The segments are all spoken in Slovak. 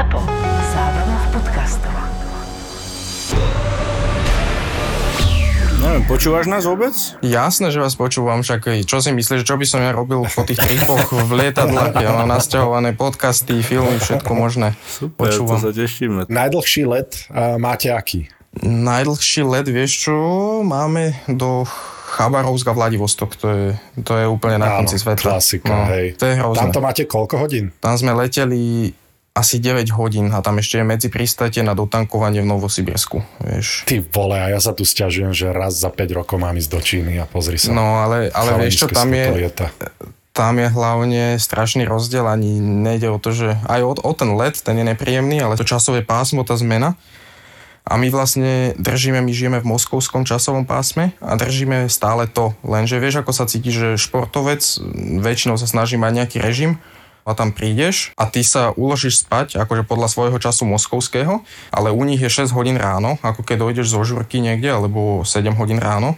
ZAPO. Zábrná v podcastov. Neviem, počúvaš nás vôbec? Jasné, že vás počúvam, však čo si myslíš, čo by som ja robil po tých tripoch v lietadlách? Ja mám nasťahované podcasty, filmy, všetko možné. Super, počúvam. to sa tešíme. Najdlhší let uh, máte aký? Najdlhší let, vieš čo, máme do Chabarovska Vladivostok, to je, to je úplne na konci sveta. klasika, no, hej. To je hrozné. Tam to máte koľko hodín? Tam sme leteli asi 9 hodín a tam ešte je medzi pristate na dotankovanie v Novosibirsku, vieš. Ty vole, a ja sa tu stiažujem, že raz za 5 rokov mám ísť do Číny a pozri sa. No, ale, ale vieš čo, tam je, tam je hlavne strašný rozdiel, ani nejde o to, že aj o, o ten let, ten je nepríjemný, ale to časové pásmo, tá zmena. A my vlastne držíme, my žijeme v moskovskom časovom pásme a držíme stále to. Lenže vieš, ako sa cíti, že športovec väčšinou sa snaží mať nejaký režim, a tam prídeš a ty sa uložíš spať akože podľa svojho času moskovského, ale u nich je 6 hodín ráno, ako keď dojdeš zo žurky niekde, alebo 7 hodín ráno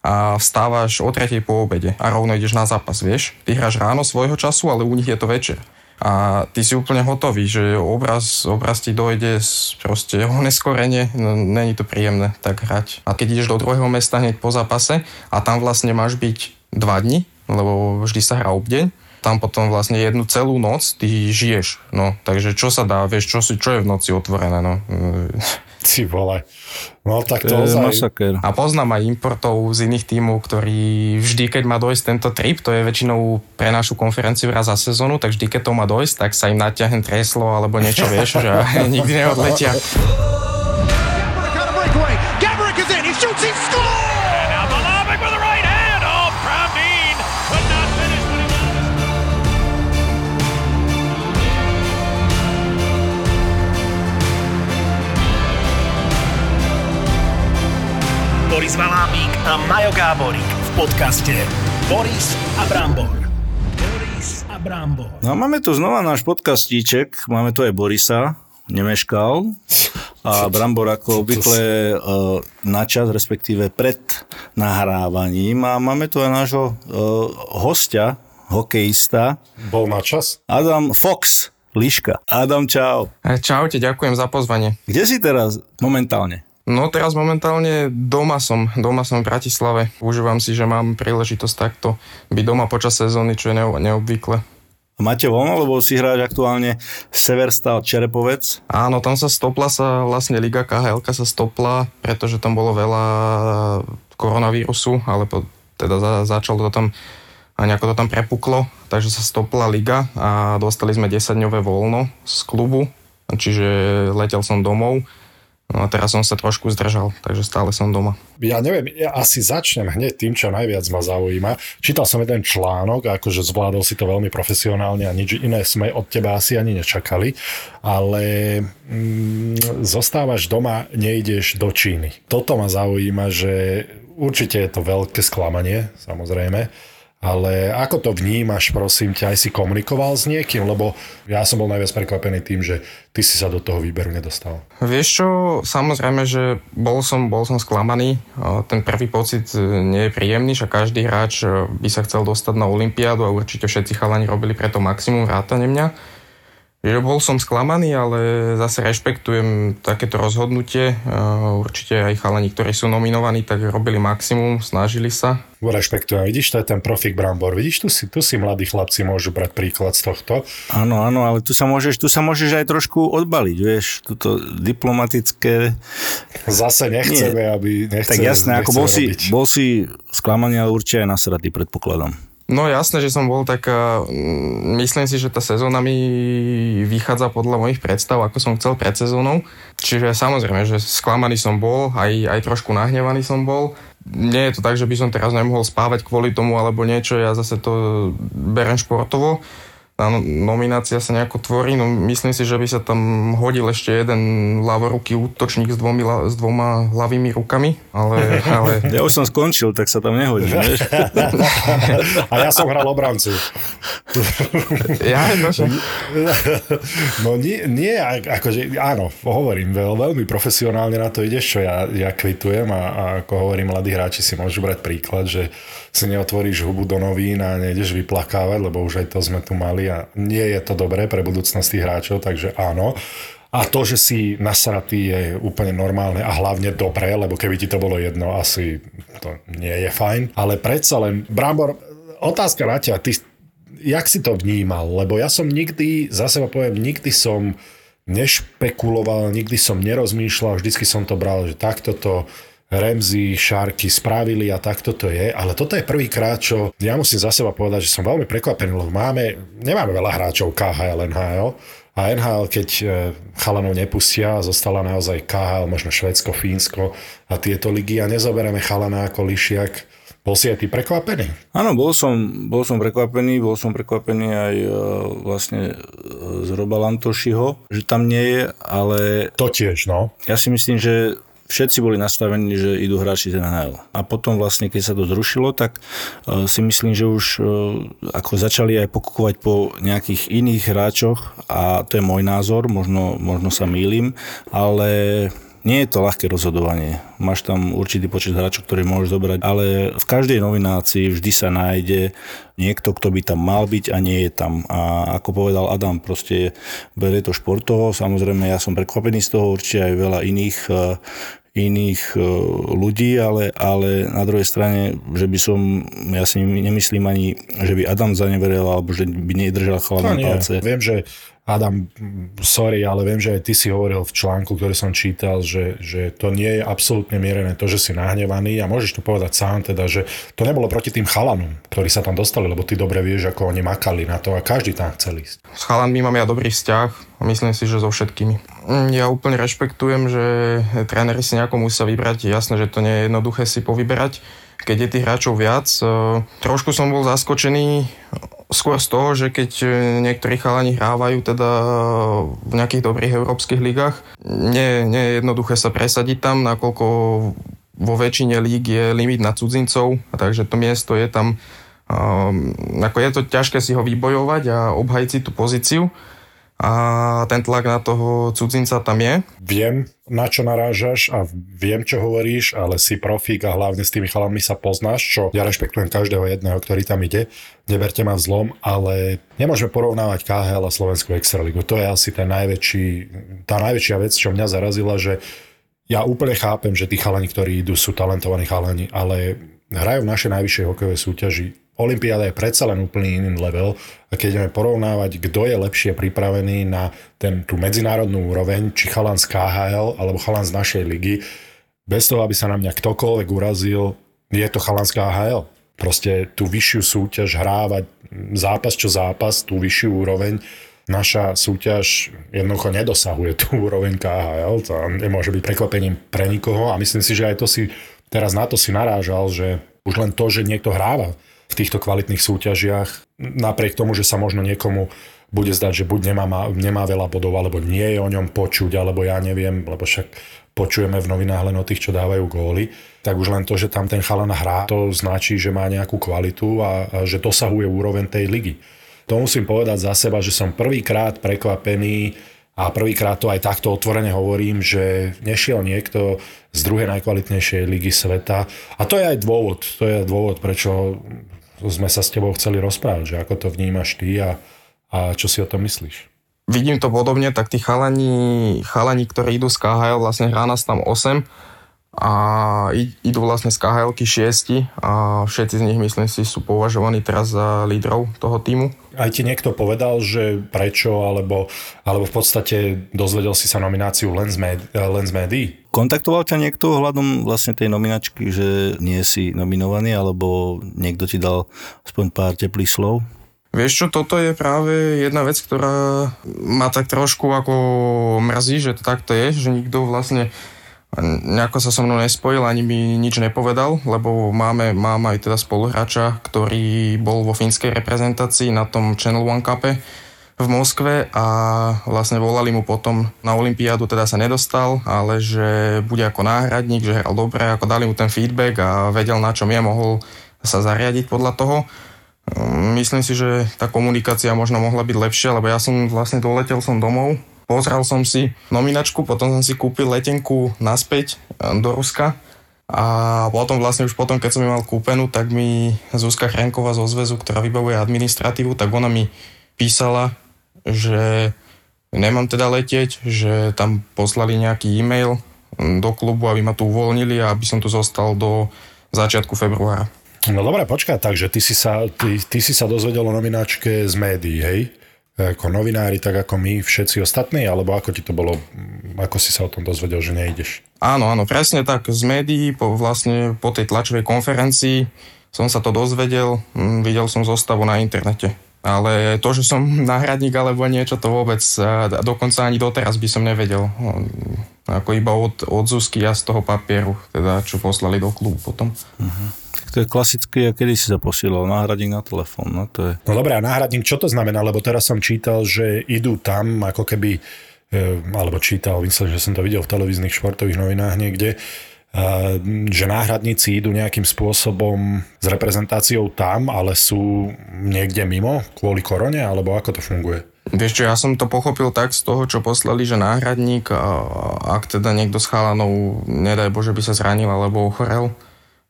a vstávaš o tretej po obede a rovno ideš na zápas, vieš. Ty hráš ráno svojho času, ale u nich je to večer. A ty si úplne hotový, že obraz, obraz ti dojde proste oneskorenie, no, není to príjemné tak hrať. A keď ideš do druhého mesta hneď po zápase a tam vlastne máš byť dva dni, lebo vždy sa hrá obdeň, tam potom vlastne jednu celú noc ty žiješ. No, takže čo sa dá, vieš, čo, si, čo je v noci otvorené, no. Si vole. No tak to, to je masaker. A poznám aj importov z iných tímov, ktorí vždy, keď má dojsť tento trip, to je väčšinou pre našu konferenciu raz za sezónu, tak vždy, keď to má dojsť, tak sa im natiahne treslo alebo niečo, vieš, že nikdy neodletia. Boris Valábík a Majo Gáborík v podcaste Boris a Brambor. Boris a Brambor. No a máme tu znova náš podcastíček, máme tu aj Borisa, nemeškal. A Brambor ako obvykle uh, na čas, respektíve pred nahrávaním. A máme tu aj nášho uh, hostia, hokejista. Bol na čas? Adam Fox. Liška. Adam, čau. Čaute, ďakujem za pozvanie. Kde si teraz momentálne? No teraz momentálne doma som, doma som v Bratislave. Užívam si, že mám príležitosť takto byť doma počas sezóny, čo je neobvykle. A máte voľno, lebo si hráš aktuálne Severstal Čerepovec? Áno, tam sa stopla sa vlastne Liga KHL sa stopla, pretože tam bolo veľa koronavírusu, ale po, teda za, začalo to tam a nejako to tam prepuklo, takže sa stopla liga a dostali sme 10-dňové voľno z klubu, čiže letel som domov No a teraz som sa trošku zdržal, takže stále som doma. Ja neviem, ja asi začnem hneď tým, čo najviac ma zaujíma. Čítal som jeden článok, akože zvládol si to veľmi profesionálne a nič iné sme od teba asi ani nečakali, ale mm, zostávaš doma, nejdeš do Číny. Toto ma zaujíma, že určite je to veľké sklamanie, samozrejme, ale ako to vnímaš, prosím ťa, aj si komunikoval s niekým? Lebo ja som bol najviac prekvapený tým, že ty si sa do toho výberu nedostal. Vieš čo, samozrejme, že bol som, bol som sklamaný. Ten prvý pocit e, nie je príjemný, že každý hráč e, by sa chcel dostať na Olympiádu a určite všetci chalani robili preto maximum vrátane mňa. Že bol som sklamaný, ale zase rešpektujem takéto rozhodnutie. Určite aj chalani, ktorí sú nominovaní, tak robili maximum, snažili sa. Rešpektujem. Vidíš, to je ten profik Brambor. Vidíš, tu si, tu si mladí chlapci môžu brať príklad z tohto. Áno, áno, ale tu sa môžeš, tu sa môžeš aj trošku odbaliť, vieš, toto diplomatické... Zase nechceme, Nie. aby... Nechceme, tak jasné, ako bol si, bol si sklamaný, ale určite aj nasratý, predpokladom. No jasné, že som bol tak, myslím si, že tá sezóna mi vychádza podľa mojich predstav, ako som chcel pred sezónou. Čiže samozrejme, že sklamaný som bol, aj, aj trošku nahnevaný som bol. Nie je to tak, že by som teraz nemohol spávať kvôli tomu alebo niečo, ja zase to berem športovo tá nominácia sa nejako tvorí, no myslím si, že by sa tam hodil ešte jeden ľavoruký útočník s, dvomi, s dvoma hlavými rukami, ale, ale... Ja už som skončil, tak sa tam nehodí, vieš? A ja som hral obrancu. Ja, no, že... no nie, nie, akože áno, hovorím, veľ, veľmi profesionálne na to ideš, čo ja, ja kvitujem a, a ako hovorím, mladí hráči si môžu brať príklad, že si neotvoríš hubu do novín a nejdeš vyplakávať, lebo už aj to sme tu mali a nie je to dobré pre budúcnosť tých hráčov, takže áno. A to, že si nasratý je úplne normálne a hlavne dobré, lebo keby ti to bolo jedno, asi to nie je fajn. Ale predsa len, Brambor, otázka na ťa, ty, jak si to vnímal? Lebo ja som nikdy, za seba poviem, nikdy som nešpekuloval, nikdy som nerozmýšľal, vždycky som to bral, že takto to Remzy, Šárky spravili a takto to je, ale toto je prvýkrát, čo ja musím za seba povedať, že som veľmi prekvapený, lebo máme, nemáme veľa hráčov KHL, NHL, a NHL, keď e, chalanov nepustia, zostala naozaj KHL, možno Švedsko, Fínsko a tieto ligy a nezoberieme chalana ako Lišiak. Bol si aj ty prekvapený? Áno, bol som, bol som prekvapený, bol som prekvapený aj uh, vlastne z Roba Lantošiho, že tam nie je, ale... To tiež, no. Ja si myslím, že všetci boli nastavení, že idú hráči z NHL. A potom vlastne, keď sa to zrušilo, tak uh, si myslím, že už uh, ako začali aj pokúkovať po nejakých iných hráčoch a to je môj názor, možno, možno sa mýlim, ale nie je to ľahké rozhodovanie. Máš tam určitý počet hráčov, ktorý môžeš zobrať, ale v každej nominácii vždy sa nájde niekto, kto by tam mal byť a nie je tam. A ako povedal Adam, proste berie to športovo. Samozrejme, ja som prekvapený z toho, určite aj veľa iných iných e, ľudí, ale, ale na druhej strane, že by som, ja si nemyslím ani, že by Adam zaneveril, alebo že by nedržal chalana no, palce. Viem, že Adam, sorry, ale viem, že aj ty si hovoril v článku, ktorý som čítal, že, že to nie je absolútne mierené to, že si nahnevaný a môžeš to povedať sám teda, že to nebolo proti tým chalanom, ktorí sa tam dostali, lebo ty dobre vieš, ako oni makali na to a každý tam chcel ísť. S chalanmi mám ja dobrý vzťah, myslím si, že so všetkými. Mm, ja úplne rešpektujem, že tréneri si nejako musia vybrať, jasné, že to nie je jednoduché si povyberať, keď je tých hráčov viac. E, trošku som bol zaskočený skôr z toho, že keď e, niektorí chalani hrávajú teda v nejakých dobrých európskych ligách, nie, nie je jednoduché sa presadiť tam, nakoľko vo väčšine líg je limit na cudzincov, takže to miesto je tam, um, ako je to ťažké si ho vybojovať a obhajiť si tú pozíciu a ten tlak na toho cudzinca tam je. Viem, na čo narážaš a viem, čo hovoríš, ale si profík a hlavne s tými chalami sa poznáš, čo ja rešpektujem každého jedného, ktorý tam ide. Neberte ma v zlom, ale nemôžeme porovnávať KHL a Slovenskú Extraligu. To je asi ten najväčší, tá najväčšia vec, čo mňa zarazila, že ja úplne chápem, že tí chalani, ktorí idú, sú talentovaní chalani, ale hrajú v našej najvyššej hokejovej súťaži Olympiáda je predsa len úplný iný level a keď ideme porovnávať, kto je lepšie pripravený na ten, tú medzinárodnú úroveň, či chalan z KHL alebo chalan z našej ligy, bez toho, aby sa na mňa ktokoľvek urazil, je to chalan z KHL. Proste tú vyššiu súťaž hrávať zápas čo zápas, tú vyššiu úroveň, naša súťaž jednoducho nedosahuje tú úroveň KHL, to nemôže byť prekvapením pre nikoho a myslím si, že aj to si teraz na to si narážal, že už len to, že niekto hráva v týchto kvalitných súťažiach, napriek tomu, že sa možno niekomu bude zdať, že buď nemá, nemá veľa bodov, alebo nie je o ňom počuť, alebo ja neviem, lebo však počujeme v novinách len o tých, čo dávajú góly, tak už len to, že tam ten chalan hrá, to značí, že má nejakú kvalitu a, a že dosahuje úroveň tej ligy. To musím povedať za seba, že som prvýkrát prekvapený a prvýkrát to aj takto otvorene hovorím, že nešiel niekto z druhej najkvalitnejšej ligy sveta. A to je aj dôvod, to je dôvod, prečo sme sa s tebou chceli rozprávať, že ako to vnímaš ty a, a čo si o tom myslíš. Vidím to podobne, tak tí chalani, chalani ktorí idú z KHL, vlastne hrá nás tam 8 a idú vlastne z khl 6 a všetci z nich myslím si sú považovaní teraz za lídrov toho týmu. Aj ti niekto povedal, že prečo, alebo, alebo v podstate dozvedel si sa nomináciu len z, médi- len z médií? Kontaktoval ťa niekto ohľadom vlastne tej nominačky, že nie si nominovaný, alebo niekto ti dal aspoň pár teplých slov? Vieš čo, toto je práve jedna vec, ktorá ma tak trošku ako mrzí, že to takto je, že nikto vlastne nejako sa so mnou nespojil, ani mi nič nepovedal, lebo máme, mám aj teda spoluhráča, ktorý bol vo fínskej reprezentácii na tom Channel One Cup v Moskve a vlastne volali mu potom na Olympiádu, teda sa nedostal, ale že bude ako náhradník, že hral dobre, ako dali mu ten feedback a vedel na čom je, mohol sa zariadiť podľa toho. Myslím si, že tá komunikácia možno mohla byť lepšia, lebo ja som vlastne doletel som domov pozrel som si nominačku, potom som si kúpil letenku naspäť e, do Ruska a potom vlastne už potom, keď som ju mal kúpenú, tak mi Zuzka Chrenková zo zväzu, ktorá vybavuje administratívu, tak ona mi písala, že nemám teda letieť, že tam poslali nejaký e-mail do klubu, aby ma tu uvoľnili a aby som tu zostal do začiatku februára. No dobre, počkaj, takže ty si sa, ty, ty si sa dozvedel o nomináčke z médií, hej? Ako novinári, tak ako my všetci ostatní, alebo ako ti to bolo, ako si sa o tom dozvedel, že nejdeš? Áno, áno, presne tak, z médií, po, vlastne po tej tlačovej konferencii som sa to dozvedel, hm, videl som zostavu na internete. Ale to, že som náhradník alebo niečo, to vôbec, dokonca ani doteraz by som nevedel. Ako iba od, od Zuzky a z toho papieru, teda, čo poslali do klubu potom. Uh-huh to je klasické, a kedy si sa posielal náhradník na telefón. No, to je... no dobré, a náhradník, čo to znamená? Lebo teraz som čítal, že idú tam, ako keby, e, alebo čítal, myslím, že som to videl v televíznych športových novinách niekde, že náhradníci idú nejakým spôsobom s reprezentáciou tam, ale sú niekde mimo kvôli korone, alebo ako to funguje? Vieš čo, ja som to pochopil tak z toho, čo poslali, že náhradník, ak teda niekto s chalanou, nedaj Bože, by sa zranil alebo ochorel,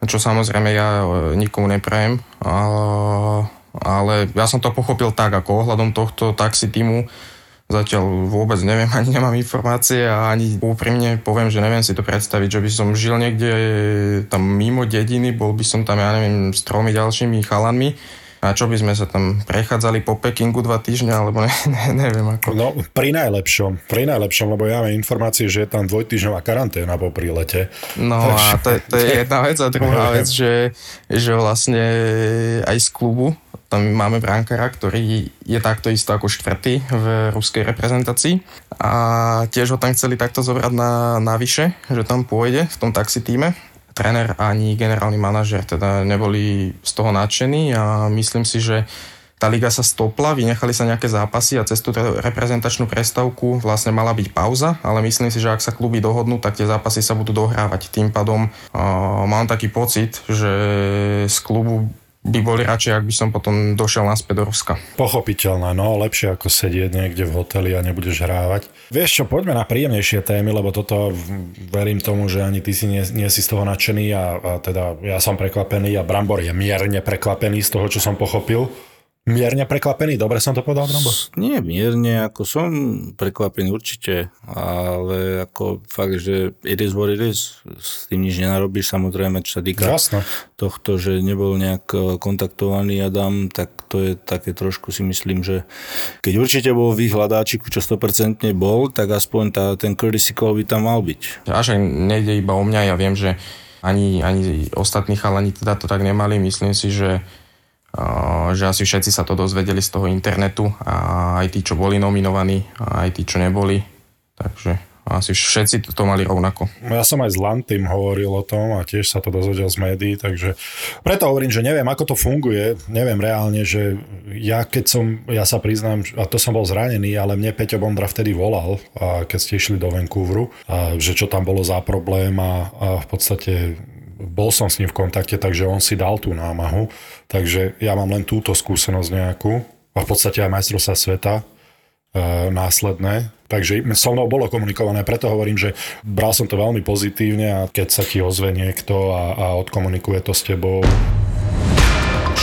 čo samozrejme ja e, nikomu neprajem, ale ja som to pochopil tak, ako ohľadom tohto taxi týmu zatiaľ vôbec neviem, ani nemám informácie a ani úprimne poviem, že neviem si to predstaviť, že by som žil niekde tam mimo dediny, bol by som tam, ja neviem, s tromi ďalšími chalanmi a čo by sme sa tam prechádzali po Pekingu dva týždňa, alebo ne, ne, neviem ako. No, pri najlepšom, pri najlepšom, lebo ja mám informácie, že je tam dvojtýždňová karanténa po prílete. No a to, to je jedna vec a druhá vec, že, že vlastne aj z klubu tam máme brankára, ktorý je takto isto ako štvrtý v ruskej reprezentácii a tiež ho tam chceli takto zobrať na, navyše, že tam pôjde v tom taxi týme tréner ani generálny manažer teda neboli z toho nadšení a myslím si, že tá liga sa stopla, vynechali sa nejaké zápasy a cez tú reprezentačnú prestavku vlastne mala byť pauza, ale myslím si, že ak sa kluby dohodnú, tak tie zápasy sa budú dohrávať. Tým pádom uh, mám taký pocit, že z klubu by boli radšej, ak by som potom došiel naspäť do Ruska. Pochopiteľné, no lepšie ako sedieť niekde v hoteli a nebudeš hrávať. Vieš čo, poďme na príjemnejšie témy, lebo toto verím tomu, že ani ty si nie, nie si z toho nadšený a, a teda ja som prekvapený a Brambor je mierne prekvapený z toho, čo som pochopil. Mierne prekvapený, dobre som to povedal, Brambo? Nie mierne, ako som prekvapený určite, ale ako fakt, že it is what it is. S tým nič nenarobíš, samozrejme, čo sa týka Jasne. tohto, že nebol nejak e, kontaktovaný Adam, tak to je také trošku si myslím, že keď určite bol v ich hľadáčiku, čo 100% bol, tak aspoň tá, ten courtesy call by tam mal byť. Až nejde iba o mňa, ja viem, že ani, ani ostatní chalani teda to tak nemali. Myslím si, že že asi všetci sa to dozvedeli z toho internetu a aj tí, čo boli nominovaní, a aj tí, čo neboli. Takže asi všetci to mali rovnako. Ja som aj s Lantým hovoril o tom a tiež sa to dozvedel z médií, takže preto hovorím, že neviem, ako to funguje, neviem reálne, že ja keď som, ja sa priznám, a to som bol zranený, ale mne Peťo Bondra vtedy volal, a keď ste išli do Vancouveru, a že čo tam bolo za problém a, a v podstate bol som s ním v kontakte, takže on si dal tú námahu. Takže ja mám len túto skúsenosť nejakú a v podstate aj majstrovstva sveta e, následné. Takže so mnou bolo komunikované, preto hovorím, že bral som to veľmi pozitívne a keď sa ti ozve niekto a, a odkomunikuje to s tebou,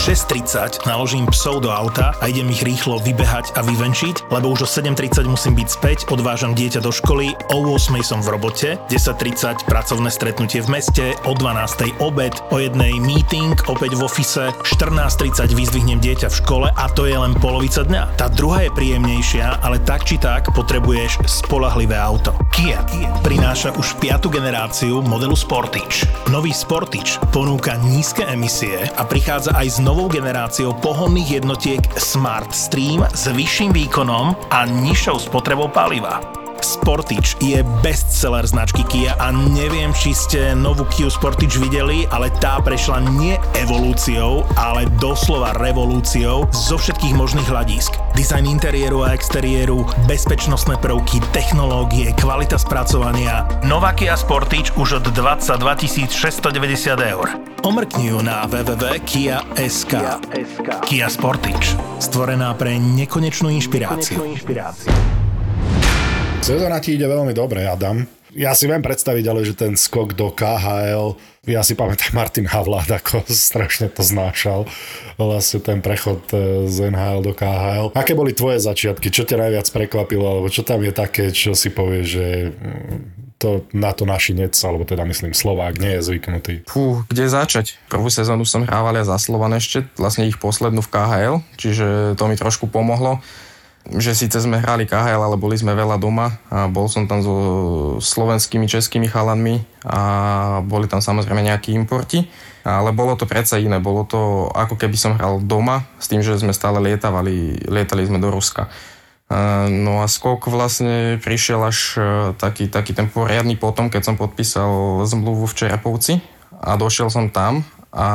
6.30 naložím psov do auta a idem ich rýchlo vybehať a vyvenčiť, lebo už o 7.30 musím byť späť, odvážam dieťa do školy, o 8.00 som v robote, 10.30 pracovné stretnutie v meste, o 12.00 obed, o 1.00 meeting, opäť v ofise, 14.30 vyzdvihnem dieťa v škole a to je len polovica dňa. Tá druhá je príjemnejšia, ale tak či tak potrebuješ spolahlivé auto. Kia prináša už piatu generáciu modelu Sportage. Nový Sportage ponúka nízke emisie a prichádza aj s novou generáciou pohonných jednotiek Smart Stream s vyšším výkonom a nižšou spotrebou paliva. Sportage je bestseller značky Kia a neviem, či ste novú Kia Sportage videli, ale tá prešla nie evolúciou, ale doslova revolúciou zo všetkých možných hľadísk. Dizajn interiéru a exteriéru, bezpečnostné prvky, technológie, kvalita spracovania. Nová Kia Sportage už od 22 690 eur. Omrkni ju na www.kia.sk. Kia Sportage. Stvorená pre nekonečnú inšpiráciu. Sezóna ti ide veľmi dobre, Adam. Ja si viem predstaviť, ale že ten skok do KHL, ja si pamätám Martin Havlát, ako strašne to znášal, vlastne ten prechod e, z NHL do KHL. Aké boli tvoje začiatky? Čo ťa najviac prekvapilo? Alebo čo tam je také, čo si povie, že mm, to, na to naši nec, alebo teda myslím Slovák, nie je zvyknutý. Fú, kde začať? Prvú sezónu som hrával ja za Slovan ešte, vlastne ich poslednú v KHL, čiže to mi trošku pomohlo že síce sme hrali KHL, ale boli sme veľa doma a bol som tam so slovenskými, českými chalanmi a boli tam samozrejme nejakí importi, ale bolo to predsa iné, bolo to ako keby som hral doma s tým, že sme stále lietavali, lietali sme do Ruska. No a skok vlastne prišiel až e, taký, taký ten poriadny potom, keď som podpísal zmluvu v Čerepovci a došiel som tam a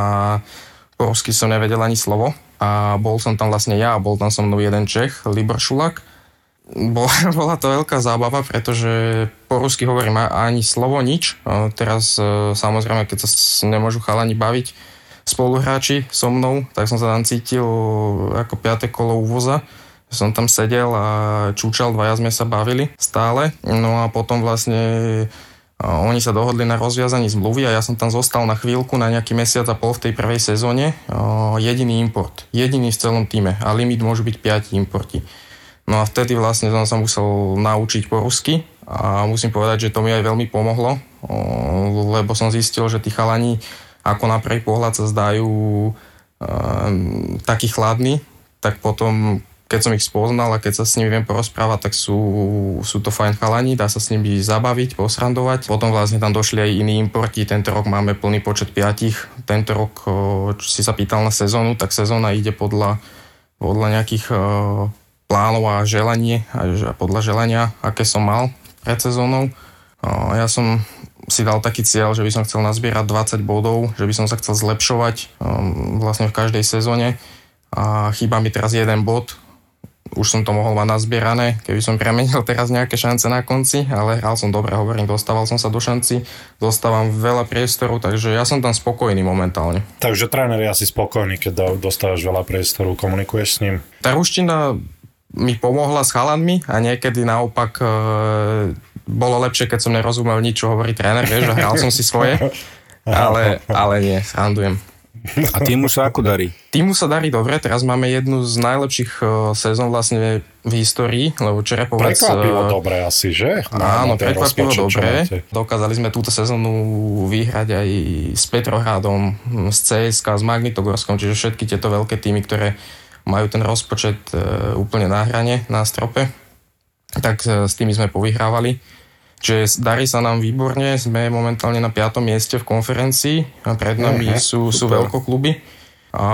po rusky som nevedel ani slovo a bol som tam vlastne ja a bol tam so mnou jeden Čech, Libor Šulak. Bol, bola to veľká zábava, pretože po rusky hovorím ani slovo, nič. Teraz e, samozrejme, keď sa nemôžu chalani baviť spoluhráči so mnou, tak som sa tam cítil ako piaté kolo úvoza som tam sedel a čúčal, dvaja sme sa bavili stále. No a potom vlastne oni sa dohodli na rozviazaní zmluvy a ja som tam zostal na chvíľku, na nejaký mesiac a pol v tej prvej sezóne. Jediný import. Jediný v celom týme. A limit môže byť 5 importi. No a vtedy vlastne som sa musel naučiť po rusky a musím povedať, že to mi aj veľmi pomohlo, lebo som zistil, že tí chalani ako na prvý pohľad sa zdajú takí chladní, tak potom keď som ich spoznal a keď sa s nimi viem porozprávať, tak sú, sú to fajn chalani, dá sa s nimi zabaviť, posrandovať. Potom vlastne tam došli aj iní importi, tento rok máme plný počet piatich. Tento rok, čo si sa pýtal na sezónu, tak sezóna ide podľa, podľa nejakých plánov a želanie, a podľa želania, aké som mal pred sezónou. Ja som si dal taký cieľ, že by som chcel nazbierať 20 bodov, že by som sa chcel zlepšovať vlastne v každej sezóne a chýba mi teraz jeden bod, už som to mohol mať nazbierané, keby som premenil teraz nejaké šance na konci, ale hral som dobre, hovorím, dostával som sa do šanci, dostávam veľa priestoru, takže ja som tam spokojný momentálne. Takže tréner je asi spokojný, keď dostávaš veľa priestoru, komunikuješ s ním? Tá ruština mi pomohla s chalanmi a niekedy naopak e, bolo lepšie, keď som nerozumel nič, čo hovorí tréner, vieš, a hral som si svoje, ale, ale nie, srandujem. A týmu sa ako darí? Týmu sa darí dobre, teraz máme jednu z najlepších uh, sezón vlastne v histórii, lebo Čerepovec... Prekvapivo uh, dobre asi, že? Na, áno, prekvapivo dobre. Dokázali sme túto sezónu vyhrať aj s Petrohradom, s CSK, s Magnitogorskom, čiže všetky tieto veľké týmy, ktoré majú ten rozpočet uh, úplne na hrane, na strope, tak s tými sme povyhrávali. Čiže darí sa nám výborne, sme momentálne na 5. mieste v konferencii a pred nami uh-huh, sú, sú veľkokluby. A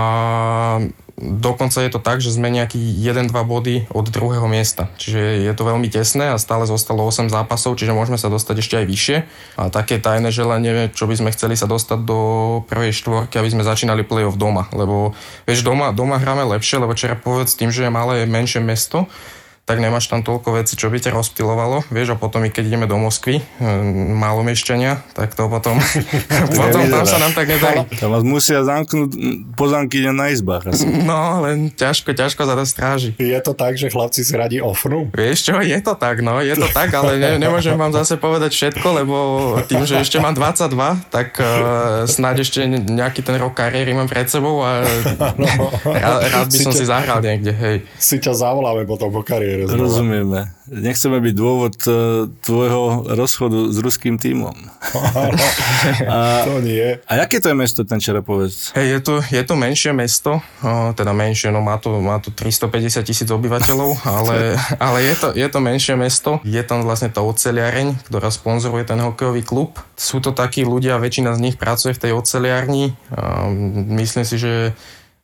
dokonca je to tak, že sme nejaký 1-2 body od druhého miesta. Čiže je to veľmi tesné a stále zostalo 8 zápasov, čiže môžeme sa dostať ešte aj vyššie. A také tajné želanie, čo by sme chceli sa dostať do prvej štvorky, aby sme začínali play-off doma. Lebo vieš, doma, doma hráme lepšie, lebo čera povedz tým, že je malé menšie mesto, tak nemáš tam toľko veci, čo by ťa rozptilovalo, vieš, a potom i keď ideme do Moskvy, hm, málo miešťania, tak to potom, potom tam sa nám tak nedarí. Tam vás musia zamknúť pozanky na izbách asi. No, len ťažko, ťažko za to stráži. Je to tak, že chlapci si radi ofnú? Vieš čo, je to tak, no, je to tak, ale ne, nemôžem vám zase povedať všetko, lebo tým, že ešte mám 22, tak uh, snáď ešte nejaký ten rok kariéry mám pred sebou a no, rád, rád by si som ťa, si zahral niekde, hej. Si ťa zavoláme potom po kariére znova. Rozumieme. Nechceme byť dôvod e, tvojho rozchodu s ruským tímom. a, to nie. A aké to je mesto, ten Čerapovec? Hey, je, to, je to menšie mesto, o, teda menšie, no má to, má to 350 tisíc obyvateľov, ale, ale je, to, je to menšie mesto. Je tam vlastne tá oceliareň, ktorá sponzoruje ten hokejový klub. Sú to takí ľudia, väčšina z nich pracuje v tej oceliarni. Myslím si, že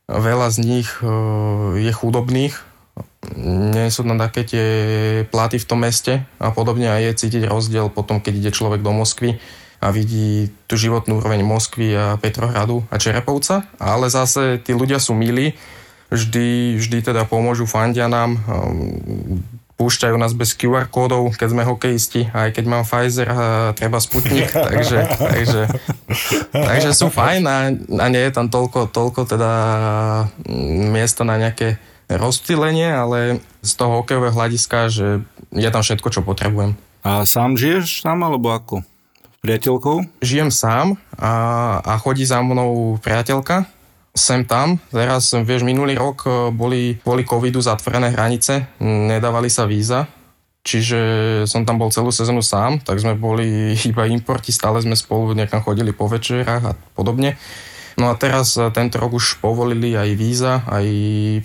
veľa z nich je chudobných, nie sú tam také tie platy v tom meste a podobne a je cítiť rozdiel potom, keď ide človek do Moskvy a vidí tú životnú úroveň Moskvy a Petrohradu a Čerepovca, ale zase tí ľudia sú milí, vždy, vždy teda pomôžu, fandia nám, um, púšťajú nás bez QR kódov, keď sme hokejisti, aj keď mám Pfizer a treba Sputnik, takže, takže, takže sú fajn a, a nie je tam toľko, toľko teda miesta na nejaké rozptýlenie, ale z toho hokejového hľadiska, že je tam všetko, čo potrebujem. A sám žiješ tam, alebo ako? Priateľkou? Žijem sám a, a chodí za mnou priateľka, sem tam. Teraz, vieš, minulý rok e, boli, boli covidu zatvorené hranice, nedávali sa víza, čiže som tam bol celú sezónu sám, tak sme boli iba importi, stále sme spolu niekam chodili po večerách a podobne. No a teraz e, tento rok už povolili aj víza, aj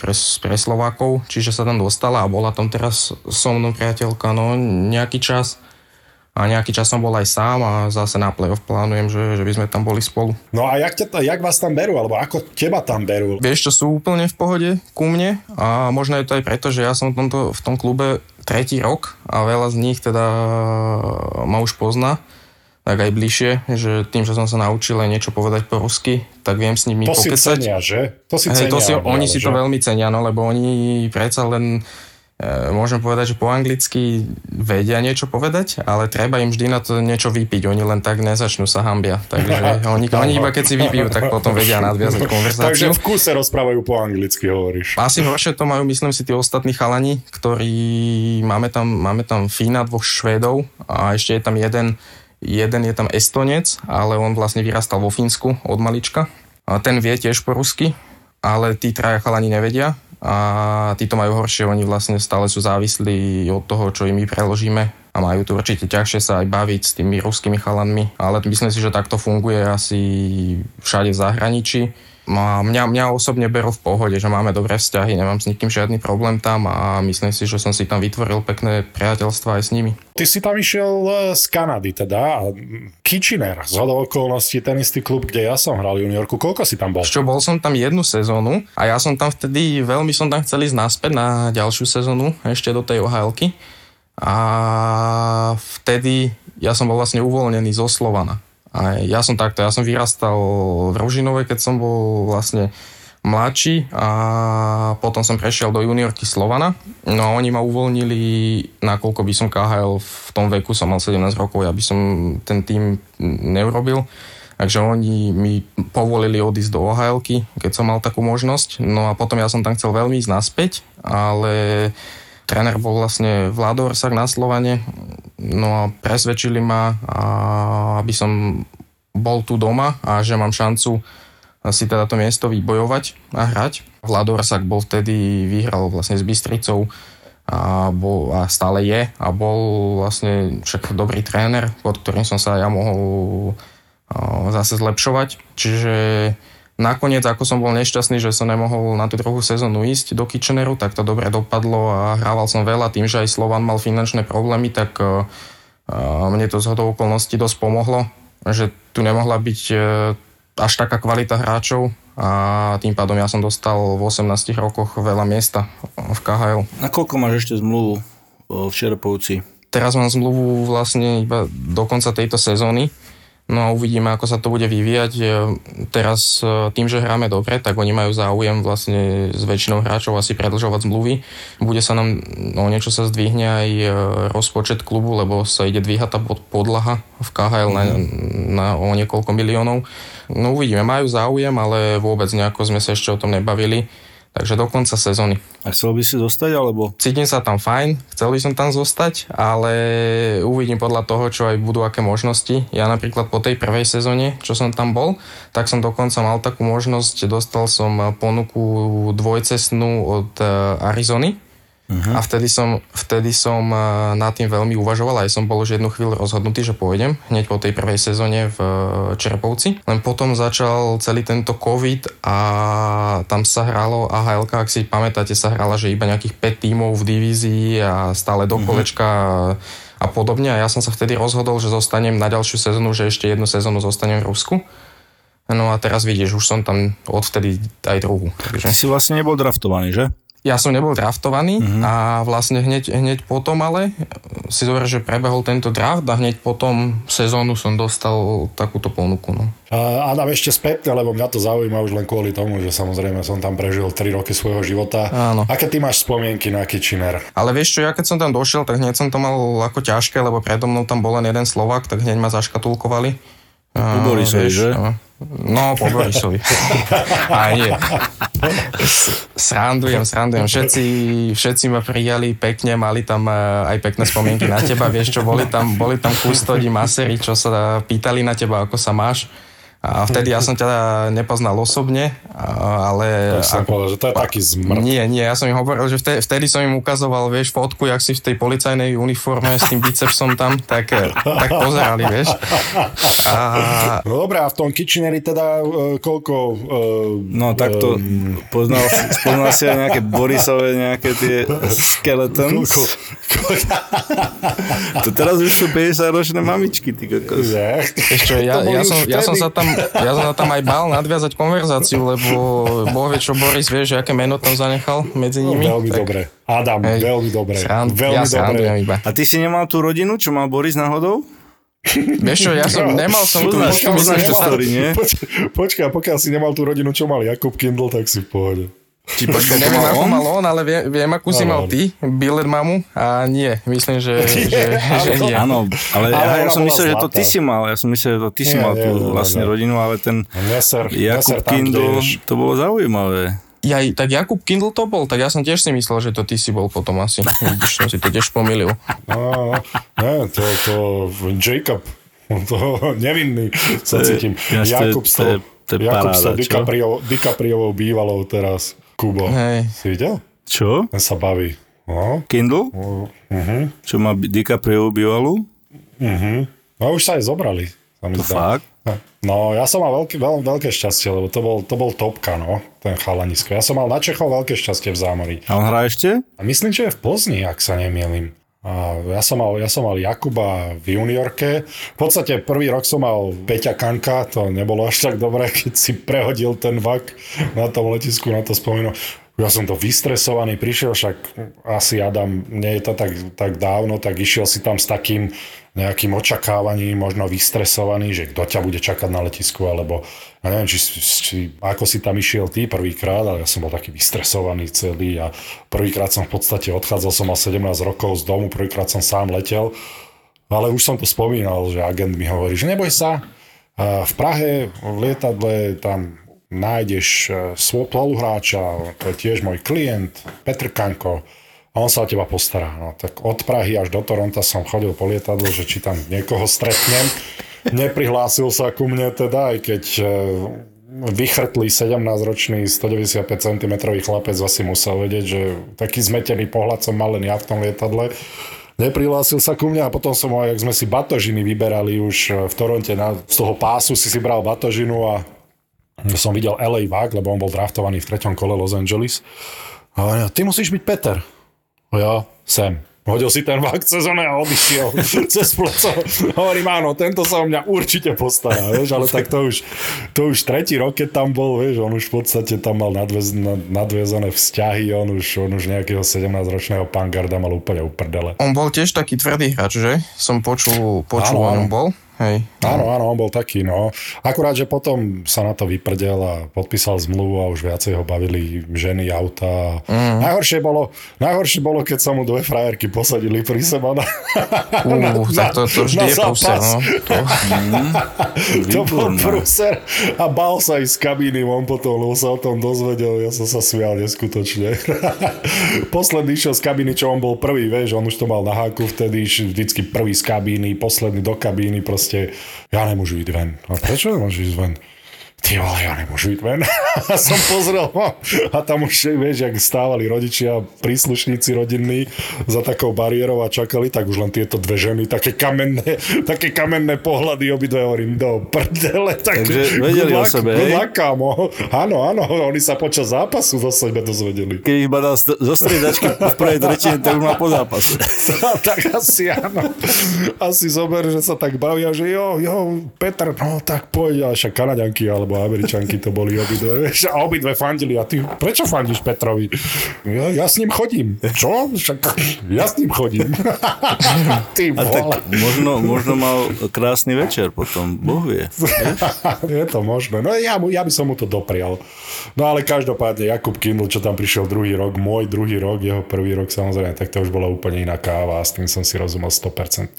pre, pre Slovákov, čiže sa tam dostala a bola tam teraz so mnou priateľka, no nejaký čas a nejaký čas som bol aj sám a zase na playoff plánujem, že, že by sme tam boli spolu. No a jak, ťa, jak vás tam berú, alebo ako teba tam berú? Vieš, čo sú úplne v pohode ku mne a možno je to aj preto, že ja som v, tomto, v tom klube tretí rok a veľa z nich teda ma už pozná tak aj bližšie, že tým, že som sa naučil aj niečo povedať po rusky, tak viem s nimi to pokecať. To si cenia, že? To si cenia. To si, oni si to veľmi cenia, no, lebo oni predsa len e, môžem povedať, že po anglicky vedia niečo povedať, ale treba im vždy na to niečo vypiť. Oni len tak nezačnú sa hambia. Takže oni, oni iba keď si vypijú, tak potom vedia nadviazať konverzáciu. Takže v kuse rozprávajú po anglicky, hovoríš. Asi horšie to majú, myslím si, tí ostatní chalani, ktorí... Máme tam, máme tam Fína, dvoch Švédov a ešte je tam jeden Jeden je tam Estonec, ale on vlastne vyrastal vo Fínsku od malička. A ten vie tiež po rusky, ale tí traja chalani nevedia a tí to majú horšie, oni vlastne stále sú závislí od toho, čo im my preložíme a majú tu určite ťažšie sa aj baviť s tými ruskými chalanmi, ale myslím si, že takto funguje asi všade v zahraničí mňa, mňa osobne berú v pohode, že máme dobré vzťahy, nemám s nikým žiadny problém tam a myslím si, že som si tam vytvoril pekné priateľstva aj s nimi. Ty si tam išiel e, z Kanady teda, Kitchener, z okolností, ten istý klub, kde ja som hral juniorku. Koľko si tam bol? Čo, bol som tam jednu sezónu a ja som tam vtedy, veľmi som tam chcel ísť naspäť na ďalšiu sezónu, ešte do tej ohl a vtedy ja som bol vlastne uvoľnený zo Slovana a ja som takto, ja som vyrastal v Ružinove, keď som bol vlastne mladší a potom som prešiel do juniorky Slovana. No a oni ma uvoľnili, nakoľko by som KHL v tom veku, som mal 17 rokov, ja by som ten tým neurobil. Takže oni mi povolili odísť do ohl keď som mal takú možnosť. No a potom ja som tam chcel veľmi ísť naspäť, ale tréner bol vlastne Vlado Orsak na Slovane, no a presvedčili ma, aby som bol tu doma a že mám šancu si teda to miesto vybojovať a hrať. Vlado Orsak bol vtedy, vyhral vlastne s Bystricou a, bol, a stále je a bol vlastne však dobrý tréner, pod ktorým som sa ja mohol zase zlepšovať. Čiže Nakoniec, ako som bol nešťastný, že som nemohol na tú druhú sezónu ísť do Kitcheneru, tak to dobre dopadlo a hrával som veľa tým, že aj Slovan mal finančné problémy, tak uh, mne to z hodou okolností dosť pomohlo, že tu nemohla byť uh, až taká kvalita hráčov a tým pádom ja som dostal v 18 rokoch veľa miesta v KHL. Na koľko máš ešte zmluvu v Čerpovci? Teraz mám zmluvu vlastne iba do konca tejto sezóny No a uvidíme, ako sa to bude vyvíjať. E, teraz e, tým, že hráme dobre, tak oni majú záujem vlastne s väčšinou hráčov asi predlžovať zmluvy. Bude sa nám, no niečo sa zdvihne aj e, rozpočet klubu, lebo sa ide dvíhať tá podlaha v KHL na, na, o niekoľko miliónov. No uvidíme, majú záujem, ale vôbec nejako sme sa ešte o tom nebavili Takže do konca sezóny. A chcel by si zostať, alebo? Cítim sa tam fajn, chcel by som tam zostať, ale uvidím podľa toho, čo aj budú aké možnosti. Ja napríklad po tej prvej sezóne, čo som tam bol, tak som dokonca mal takú možnosť, dostal som ponuku dvojcestnú od eh, Arizony, Uh-huh. A vtedy som, vtedy som eh, nad tým veľmi uvažoval, aj som bol už jednu chvíľu rozhodnutý, že pôjdem hneď po tej prvej sezóne v eh, Čerpovci. Len potom začal celý tento COVID a tam sa hralo AHL, ak si pamätáte, sa hrala, že iba nejakých 5 tímov v divízii a stále do uh-huh. kolečka a podobne. A ja som sa vtedy rozhodol, že zostanem na ďalšiu sezónu, že ešte jednu sezónu zostanem v Rusku. No a teraz vidíš, už som tam odvtedy aj druhú. Takže... Ty si vlastne nebol draftovaný, že? Ja som nebol draftovaný uh-huh. a vlastne hneď, hneď potom ale si zober, že prebehol tento draft a hneď potom sezónu som dostal takúto ponuku. No. A Adam, ešte späť, lebo mňa to zaujíma už len kvôli tomu, že samozrejme som tam prežil 3 roky svojho života. Áno. Aké ty máš spomienky na Kitchener? Ale vieš čo, ja keď som tam došiel, tak hneď som to mal ako ťažké, lebo predo mnou tam bol len jeden Slovak, tak hneď ma zaškatulkovali Po Borisovi, že? No, po Borisovi. A nie. Srandujem, srandujem. Všetci, všetci ma prijali pekne, mali tam e, aj pekné spomienky na teba. Vieš čo, boli tam, boli tam kustodi, masery, čo sa pýtali na teba, ako sa máš. A vtedy ja som ťa nepoznal osobne, ale... Tak som povedal, že to je taký zmrt. Nie, nie, ja som im hovoril, že vtedy, vtedy som im ukazoval, vieš, fotku, jak si v tej policajnej uniforme s tým bicepsom tam, tak, tak pozerali, vieš. A... No dobré, a v tom Kitcheneri teda uh, koľko... Uh, no takto, um... poznal, poznal si aj nejaké Borisové, nejaké tie skeletons? Koľko? to teraz už sú 50 ročné mamičky, ty kokos. Ešte, ja, ja, som, ja som sa tam ja som tam aj bal nadviazať konverzáciu, lebo Boh vie, čo Boris vie, že aké meno tam zanechal medzi nimi. No, veľmi tak, dobre. Adam, hej, veľmi dobre. Srand, veľmi ja dobre. Iba. A ty si nemal tú rodinu, čo mal Boris náhodou? Vieš čo, ja som, nemal som tú nie? počkaj, pokiaľ si nemal tú rodinu, čo mal Jakub Kindle, tak si v pohode. Či počkaj, neviem, ako mal on, ale viem, viem akú si mal ty, Billet mamu, a nie, myslím, že, že, že nie. Áno, ale, ale ja, ja som myslel, že to ty si mal, ja som myslel, že to ty si mal tú vlastne rodinu, ale ten Jakub Kindle, to bolo zaujímavé. Ja, tak Jakub Kindle to bol, tak ja som tiež si myslel, že to ty si bol potom asi. Vidíš, som si to tiež pomýlil. No, nie, to, to Jacob, to nevinný sa cítim. Jakub to, to, to, Jakub s DiCaprio, DiCapriovou bývalou teraz. Kubo, Hej. si videl? Čo? Ten sa baví. No. Kindle? Uh-huh. Čo má DiCaprio bývalú? Uh-huh. No už sa aj zobrali. Sa mi to zdá. fakt? No, ja som mal veľké, veľ, veľké šťastie, lebo to bol, to bol topka, no, ten chalanisko. Ja som mal na Čechov veľké šťastie v zámorí. A on hrá ešte? A myslím, že je v Plzni, ak sa nemýlim. A ja, som mal, ja som mal Jakuba v juniorke. V podstate prvý rok som mal Peťa Kanka, to nebolo až tak dobré, keď si prehodil ten vak na tom letisku, na to spomínam. Ja som to vystresovaný, prišiel však asi Adam, nie je to tak, tak dávno, tak išiel si tam s takým nejakým očakávaním, možno vystresovaný, že kto ťa bude čakať na letisku, alebo ja neviem, či, či ako si tam išiel ty prvýkrát, ale ja som bol taký vystresovaný celý a prvýkrát som v podstate odchádzal, som mal 17 rokov z domu, prvýkrát som sám letel, ale už som to spomínal, že agent mi hovorí, že neboj sa, v Prahe v lietadle tam nájdeš e, spoluhráča, to je tiež môj klient, Petr Kanko, a on sa o teba postará. No, tak od Prahy až do Toronta som chodil po lietadlu, že či tam niekoho stretnem. Neprihlásil sa ku mne teda, aj keď vychrtlý 17-ročný 195 cm chlapec asi musel vedieť, že taký zmetený pohľad som mal len ja v tom lietadle. Neprihlásil sa ku mne a potom som jak sme si batožiny vyberali už e, v Toronte, na, z toho pásu si si bral batožinu a som videl LA Vák, lebo on bol draftovaný v treťom kole Los Angeles. A ty musíš byť Peter. No ja, sem. Hodil si ten vak cez a odišiel cez pleco. Hovorím, áno, tento sa o mňa určite postará, vieš, ale tak to už, to už tretí rok, keď tam bol, vieš, on už v podstate tam mal nadvez, nadviazané vzťahy, on už, on už nejakého 17-ročného pangarda mal úplne uprdele. On bol tiež taký tvrdý hráč, že? Som počul, počul, áno, on bol. Hej. Áno, áno, on bol taký, no. Akurát, že potom sa na to vyprdel a podpísal zmluvu a už viacej ho bavili ženy, auta. Mm. Najhoršie, bolo, najhoršie bolo, keď sa mu dve frajerky posadili pri seba na, uh, na, tak to, to vždy je prúser, no. To, mm. to bol prúser a bal sa ísť z kabíny, on potom, lebo sa o tom dozvedel, ja som sa smial neskutočne. posledný išiel z kabíny, čo on bol prvý, vieš, on už to mal na háku vtedy, vždycky prvý z kabíny, posledný do kabíny, proste proste, ja nemôžu ísť ven. A prečo nemôžu ísť ven? Ty vole, ja nemôžu ísť ven. a som pozrel no, a tam už, vieš, jak stávali rodičia, príslušníci rodinní za takou bariérou a čakali, tak už len tieto dve ženy, také kamenné, také kamenné pohľady obidve hovorím, do prdele. Tak Takže vedeli o sebe, hej? Kámo. Áno, áno, oni sa počas zápasu zo sebe dozvedeli. Keď ich badal zo striedačky v prvej tretine, tak už má po zápase. tak asi áno. Asi zober, že sa tak bavia, že jo, jo, Peter, no tak poď, a však Kanaďanky, alebo Američanky to boli obidve. Vieš, a obidve fandili. A ty, prečo fandíš Petrovi? Ja, ja s ním chodím. Čo? Však ja s ním chodím. ty a tak možno, možno mal krásny večer potom, Boh vie. Je to možné. No ja, ja by som mu to doprial. No ale každopádne Jakub Kindl, čo tam prišiel druhý rok, môj druhý rok, jeho prvý rok samozrejme, tak to už bola úplne iná káva a s tým som si rozumel 100%.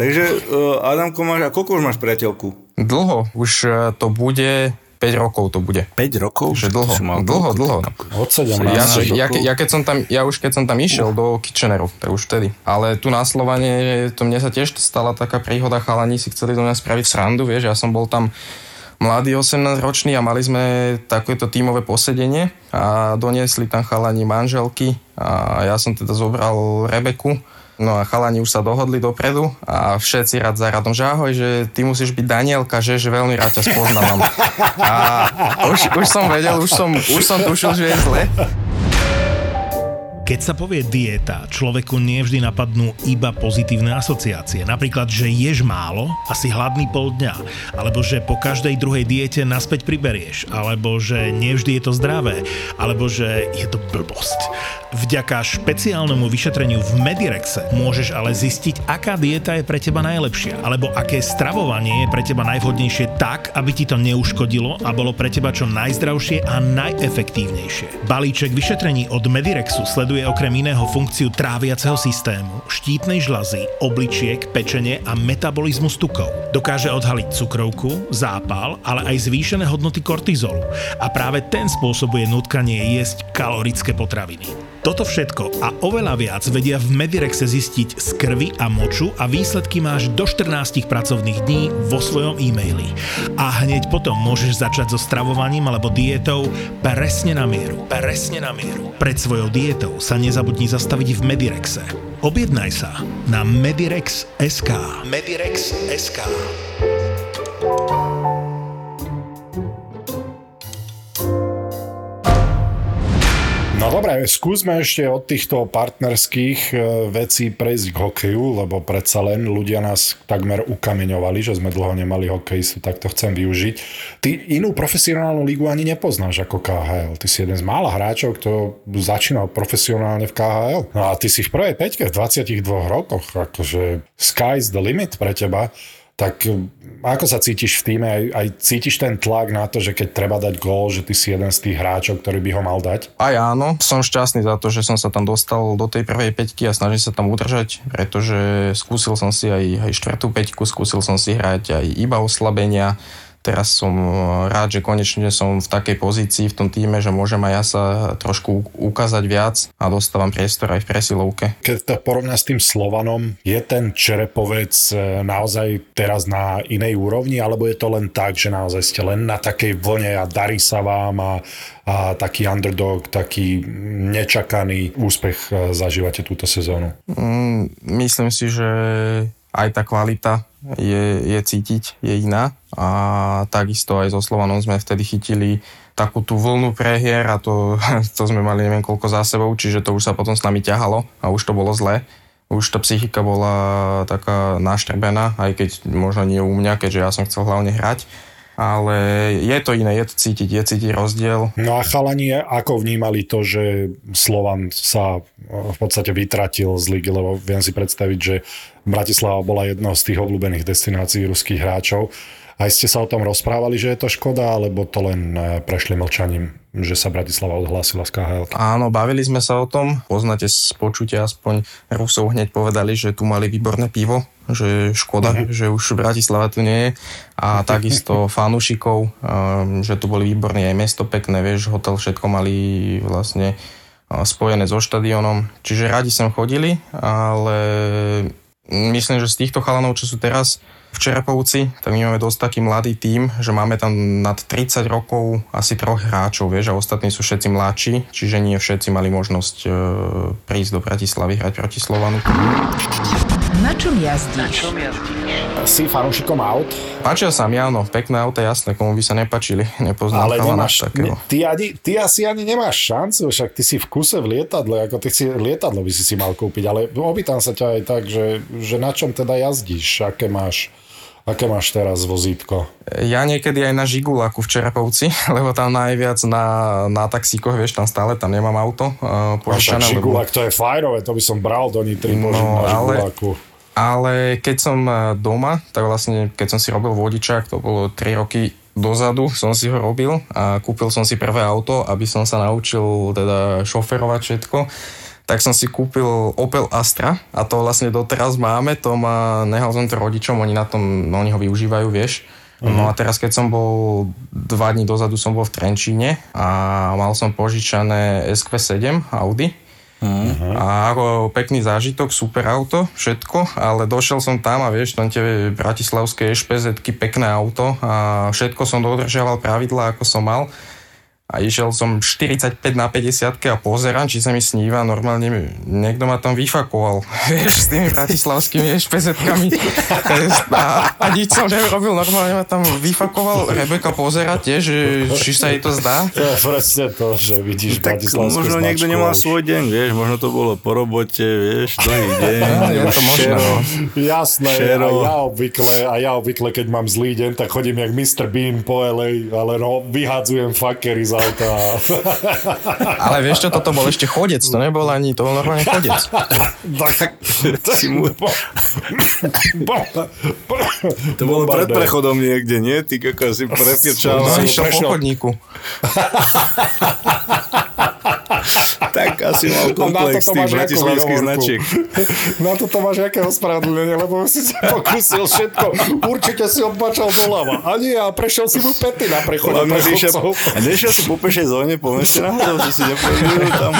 Takže uh, Adamko, máš, a koľko už máš priateľku? Dlho, už e, to bude 5 rokov to bude. 5 rokov? Že dlho, mal dlho, dlho. Od 17 ja, ja, ja, keď som tam, ja už keď som tam išiel do Kitcheneru, tak už vtedy. Ale tu na Slovane, to mne sa tiež stala taká príhoda, chalani si chceli do mňa spraviť srandu, vieš, ja som bol tam mladý 18-ročný a mali sme takéto tímové posedenie a doniesli tam chalani manželky a ja som teda zobral Rebeku No a chalani už sa dohodli dopredu a všetci rád za radom, že ahoj, že ty musíš byť Danielka, že, že veľmi rád ťa spoznávam. A už, už som vedel, už som, už som tušil, že je zle. Keď sa povie dieta, človeku nevždy napadnú iba pozitívne asociácie. Napríklad, že ješ málo a si hladný pol dňa, alebo že po každej druhej diete naspäť priberieš, alebo že nevždy je to zdravé, alebo že je to blbosť. Vďaka špeciálnemu vyšetreniu v Medirexe môžeš ale zistiť, aká dieta je pre teba najlepšia, alebo aké stravovanie je pre teba najvhodnejšie tak, aby ti to neuškodilo a bolo pre teba čo najzdravšie a najefektívnejšie. Balíček vyšetrení od Medirexu sleduje okrem iného funkciu tráviaceho systému, štítnej žlazy, obličiek, pečenie a metabolizmus tukov. Dokáže odhaliť cukrovku, zápal, ale aj zvýšené hodnoty kortizolu a práve ten spôsobuje nutkanie jesť kalorické potraviny. Toto všetko a oveľa viac vedia v Medirexe zistiť z krvi a moču a výsledky máš do 14 pracovných dní vo svojom e-maili. A hneď potom môžeš začať so stravovaním alebo dietou presne na mieru. Presne na mieru. Pred svojou dietou sa nezabudni zastaviť v Medirexe. Objednaj sa na Medirex.sk. Medirex.sk. No dobre, skúsme ešte od týchto partnerských e, vecí prejsť k hokeju, lebo predsa len ľudia nás takmer ukameňovali, že sme dlho nemali hokejistu, tak to chcem využiť. Ty inú profesionálnu lígu ani nepoznáš ako KHL. Ty si jeden z mála hráčov, kto začínal profesionálne v KHL. No a ty si v prvej peťke v 22 rokoch, akože sky's the limit pre teba tak hm, ako sa cítiš v týme? Aj, aj cítiš ten tlak na to, že keď treba dať gól, že ty si jeden z tých hráčov, ktorý by ho mal dať? Aj áno, som šťastný za to, že som sa tam dostal do tej prvej peťky a snažím sa tam udržať, pretože skúsil som si aj, aj štvrtú peťku, skúsil som si hrať aj iba oslabenia, teraz som eh, rád, že konečne som v takej pozícii v tom týme, že môžem aj ja sa trošku ukázať viac a dostávam priestor aj v presilovke. Keď to porovná s tým Slovanom, je ten Čerepovec eh, naozaj teraz na inej úrovni, alebo je to len tak, že naozaj ste len na takej vlne a darí sa vám a, a taký underdog, taký nečakaný úspech eh, zažívate túto sezónu? Mm, myslím si, že aj tá kvalita je, je cítiť, je iná. A takisto aj so Slovanom sme vtedy chytili takú tú vlnu prehier a to, to sme mali neviem koľko za sebou, čiže to už sa potom s nami ťahalo a už to bolo zle. Už tá psychika bola taká naštrbená, aj keď možno nie u mňa, keďže ja som chcel hlavne hrať ale je to iné, je to cítiť, je cítiť rozdiel. No a chalani, ako vnímali to, že Slovan sa v podstate vytratil z ligy, lebo viem si predstaviť, že Bratislava bola jednou z tých obľúbených destinácií ruských hráčov. Aj ste sa o tom rozprávali, že je to škoda, alebo to len e, prešli mlčaním, že sa Bratislava odhlásila z KHL? Áno, bavili sme sa o tom. Poznáte z počutia, aspoň Rusov hneď povedali, že tu mali výborné pivo, že škoda, uh-huh. že už Bratislava tu nie je. A takisto fanúšikov, e, že tu boli výborní aj mesto pekné, vieš, hotel, všetko mali vlastne e, spojené so štadionom. Čiže radi sem chodili, ale myslím, že z týchto chalanov, čo sú teraz v Čerepovci, tak my máme dosť taký mladý tím, že máme tam nad 30 rokov asi troch hráčov, vieš, a ostatní sú všetci mladší, čiže nie všetci mali možnosť e, prísť do Bratislavy hrať proti Slovanu. Na čom jazdíš? Na čom jazdíš? Si fanúšikom aut? Páčia sa mi, áno, pekné auta, jasné, komu by sa nepačili, nepoznám Ale nemáš, ne, ty, ani, ty asi ani nemáš šancu, však ty si v kuse v lietadle, ako ty si lietadlo by si si mal kúpiť, ale opýtam sa ťa aj tak, že, že na čom teda jazdíš, aké máš Aké máš teraz vozítko? Ja niekedy aj na Žigulaku v Čerapovci, lebo tam najviac na, na taxíkoch, vieš, tam stále, tam nemám auto. Uh, požičané, lebo... to je fajrové, to by som bral do Nitry, no, na Žigulaku. Ale, ale keď som e, doma, tak vlastne, keď som si robil vodičák, to bolo 3 roky dozadu som si ho robil a kúpil som si prvé auto, aby som sa naučil teda šoferovať všetko tak som si kúpil Opel Astra a to vlastne doteraz máme, to má, nehal som to rodičom, oni na tom, no, oni ho využívajú, vieš. No a teraz, keď som bol dva dní dozadu som bol v Trenčíne a mal som požičané SQ7 Audi. Uh-huh. A ako pekný zážitok, super auto, všetko, ale došiel som tam a vieš, tam tie bratislavské špz pekné auto a všetko som dodržiaval pravidla, ako som mal a išiel som 45 na 50 a pozerám, či sa mi sníva, normálne niekto ma tam vyfakoval, vieš, s tými bratislavskými špezetkami a, a nič som nerobil, normálne ma tam vyfakoval, Rebeka pozera tiež, či sa jej to zdá. Je presne to, že vidíš tak bratislavskú možno niekto nemal svoj deň, vieš, možno to bolo po robote, vieš, dlhý deň. No, je to možné, no. Jasné, Šero. a ja obvykle, a ja obvykle, keď mám zlý deň, tak chodím jak Mr. Bean po LA, ale no, vyhádzujem fakery auta. Ale vieš čo, toto bol ešte chodec, to nebol ani, to bol normálne chodec. tak, si mu- To bolo pred prechodom niekde, nie? Ty kako si prepierčal. No, išiel po chodníku. Tak asi mal komplex toto tých bratislavských značiek. Na toto máš aké ospravedlnenie, lebo si sa pokusil všetko. Určite si odbačal doľava. A nie, a prešiel si mu pety na prechode a nešiel si po pešej zóne po meste náhodou, že si neprežil tam.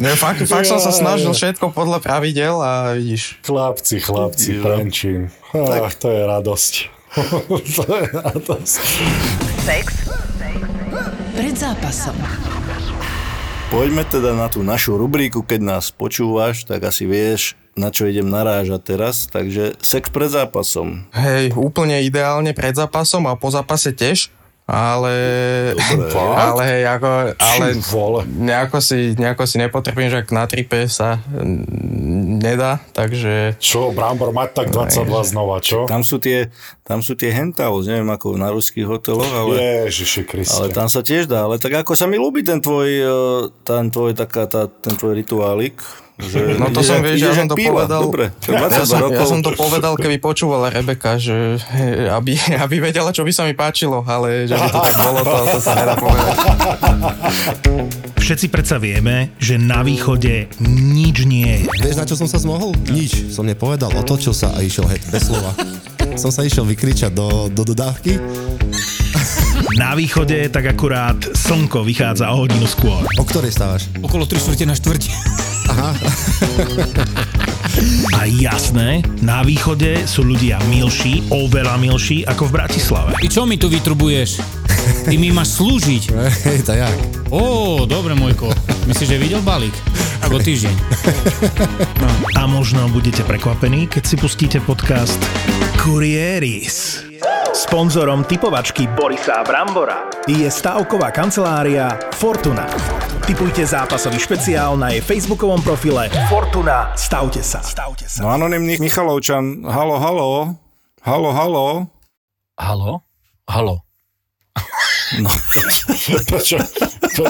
Ne, fakt, fakt som sa snažil všetko podľa pravidel a vidíš. Chlapci, chlapci, Jo. Trenčín. Ach, to je radosť. to je radosť. Sex. Pred zápasom. Poďme teda na tú našu rubriku, keď nás počúvaš, tak asi vieš, na čo idem narážať teraz. Takže sex pred zápasom. Hej, úplne ideálne pred zápasom a po zápase tiež, ale, Dobre. ale hej, ako, ale nejako si, nejako si nepotrebujem, že ak na tripe sa nedá, takže Čo, Brambor, mať tak 22 znova, čo? Tam sú tie, tam sú tie henthouse, neviem ako na ruských hoteloch, ale... Ježiši Kriste. Ale tam sa tiež dá, ale tak ako sa mi ľúbi ten tvoj, eh, ten tvoj, taká, tá, ten tvoj rituálik. Že No to ide som, vieš, ja som to piva. povedal. Dobre, tak 22 Ja som, rokov. ja som to povedal, keby počúvala Rebeka, že aby, aby vedela, čo by sa mi páčilo, ale že by to tak bolo, to, to sa nedá povedať. Všetci predsa vieme, že na východe nič nie je. Vieš, na čo som sa zmohol? Nič. Som nepovedal, otočil sa a išiel heď, bez slova. Som sa išiel vykričať do, do dodávky. Na východe tak akurát slnko vychádza o hodinu skôr. O ktorej stávaš? Okolo 3 čtvrte na štvrť. A jasné, na východe sú ľudia milší, oveľa milší ako v Bratislave. I čo mi tu vytrubuješ? Ty mi máš slúžiť. Hej, to jak? Ó, dobre, Mojko. Myslíš, že videl balík? Ako týždeň. A možno budete prekvapení, keď si pustíte podcast Kurieris. Sponzorom typovačky Borisa Brambora je stavková kancelária Fortuna. Typujte zápasový špeciál na jej facebookovom profile Fortuna. Stavte sa. Stavte sa. No anonimný Michalovčan, halo, halo, halo, halo. Halo? Halo. Prečo? To,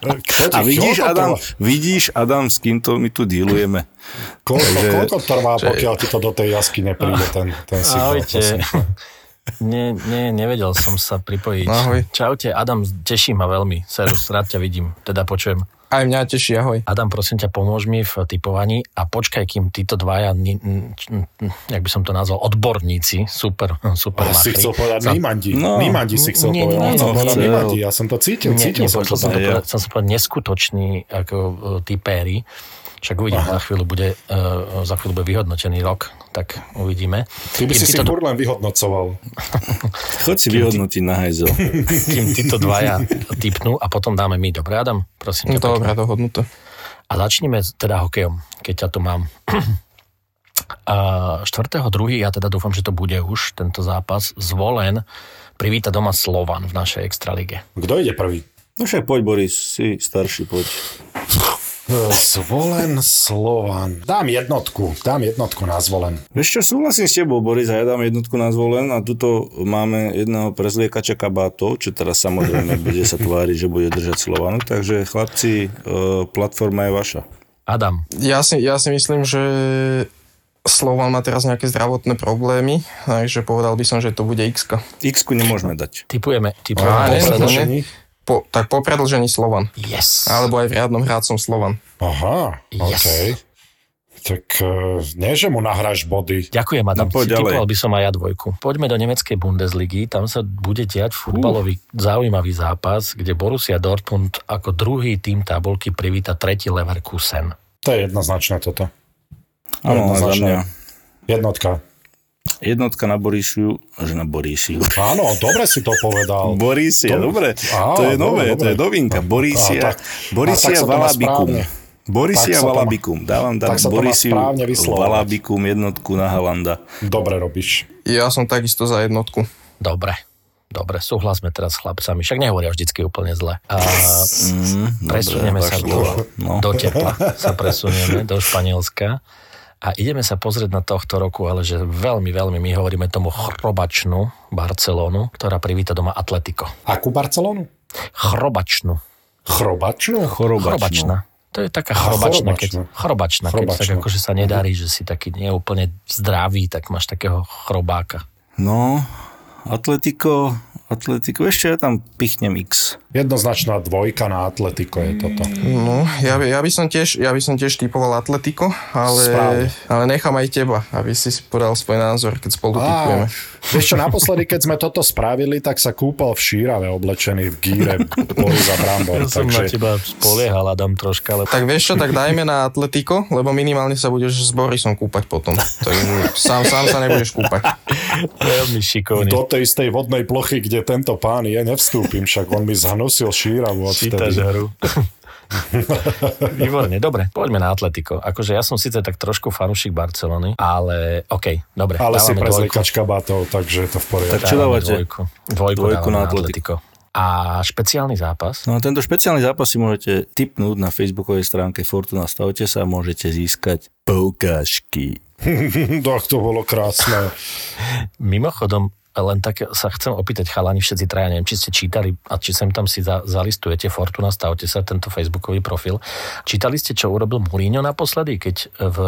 kto ti, A vidíš, Adam, vidíš, Adam, s kým to my tu dílujeme? Koľko, koľko trvá, pokiaľ ti to do tej jasky nepríde, ten, ten signál? Ahojte. Nie, nie, nevedel som sa pripojiť. Ahoj. Čaute, Adam, teší ma veľmi. Serus, rád ťa vidím, teda počujem. Aj mňa teší, ahoj. Adam, prosím ťa, pomôž mi v typovaní a počkaj, kým títo dvaja, ni- n- n- n- jak by som to nazval, odborníci, super, super Oh, si machri. chcel povedať Sa- Nimandi. No. Nimandi si chcel Nie, povedať. nie, On chcel nie, povedať chcel. Nimandi, ja som to cítil, Nie, cítil nie, som to. som, to povedať, som povedať neskutočný ako uh, typéri. Však uvidíme, za chvíľu bude, uh, za chvíľu bude vyhodnotený rok, tak uvidíme. Ty by Kým si si furt len vyhodnocoval. Choď si vyhodnotiť na hajzo. kým títo dvaja typnú a potom dáme my. Dobre, Adam? Prosím ťa. Dobre, dohodnuté. A začneme teda hokejom, keď ťa tu mám. A 4.2. ja teda dúfam, že to bude už tento zápas zvolen privíta doma Slovan v našej extralige. Kto ide prvý? No však poď, Boris, si starší, poď. Zvolen Slovan. Dám jednotku, dám jednotku na zvolen. Vieš čo, súhlasím s tebou, Boris, a ja dám jednotku na zvolen a tuto máme jedného prezliekača kabátov, čo teraz samozrejme bude sa tváriť, že bude držať Slovanu, takže chlapci, e, platforma je vaša. Adam, Ja si, ja si myslím, že Slovan má teraz nejaké zdravotné problémy, takže povedal by som, že to bude x x nemôžeme dať. typujeme, Á, typujeme nie. Po, tak po predlžení Slovan. Yes. Alebo aj v riadnom hrácom Slovan. Aha, Yes. OK. Tak uh, nie, že mu nahráš body. Ďakujem, Adam. No. Typoval by som aj ja dvojku. Poďme do nemeckej Bundesligy. Tam sa bude diať futbalový zaujímavý zápas, kde Borussia Dortmund ako druhý tým tabulky privíta tretí Leverkusen. To je jednoznačné toto. Áno, za mňa. Jednotka. Jednotka na Borisiu, že na Borisiu. Áno, dobre si to povedal. Borisia, To- dobre. Á, to je dobre, nové, dobre. to je novinka. Tak- to má Valabikum. Borisia Valabikum. Dávam tam tak Borisiu. Valabikum jednotku na Halanda. Dobre robíš. Ja som takisto za jednotku. Dobre. Dobre, súhlasme teraz s chlapcami. Však nehovoria vždycky úplne zle. A Mm, presunieme dobre, sa do. No. do tepla. Sa presunieme do Španielska. A ideme sa pozrieť na tohto roku, ale že veľmi, veľmi my hovoríme tomu chrobačnú Barcelonu, ktorá privíta doma Atletico. Akú Barcelonu? Chrobačnú. Chrobačnú? Chrobačná. To je taká chrobačná, keď, chrobačná, keď tak akože sa nedarí, že si taký neúplne zdravý, tak máš takého chrobáka. No, Atletico, Atletico, ešte ja tam pichnem X. Jednoznačná dvojka na Atletico je toto. No, ja, by- ja, by som tiež, ja by som tiež typoval Atletico, ale, Správne. ale nechám aj teba, aby si podal svoj názor, keď spolu typujeme. vieš čo, naposledy, keď sme toto spravili, tak sa kúpal v šírave oblečený v gíre Boris a Brambor. Ja som na takže teba spoliehal, Adam, troška, ale Tak vieš čo, tak dajme na Atletico, lebo minimálne sa budeš s Borisom kúpať potom. Takže sám, sám sa nebudeš kúpať. veľmi šikovný. do tej istej vodnej plochy, kde tento pán je, nevstúpim, však on mi zhnusil šíravu odtedy. hru. Výborne, dobre, poďme na Atletico. Akože ja som síce tak trošku fanúšik Barcelony, ale OK, dobre, Ale si prezlikač kabátov, takže je to v poriadku. Tak čo dávate? Dvojku, dvojku, Dvojku na na Atletico. Atletico. A špeciálny zápas? No a tento špeciálny zápas si môžete tipnúť na facebookovej stránke Fortuna Stavte sa a môžete získať poukážky. Tak to bolo krásne. Mimochodom, len tak sa chcem opýtať chalani všetci traja, neviem, či ste čítali a či sem tam si za, zalistujete Fortuna, stavte sa tento facebookový profil. Čítali ste, čo urobil Mourinho naposledy, keď v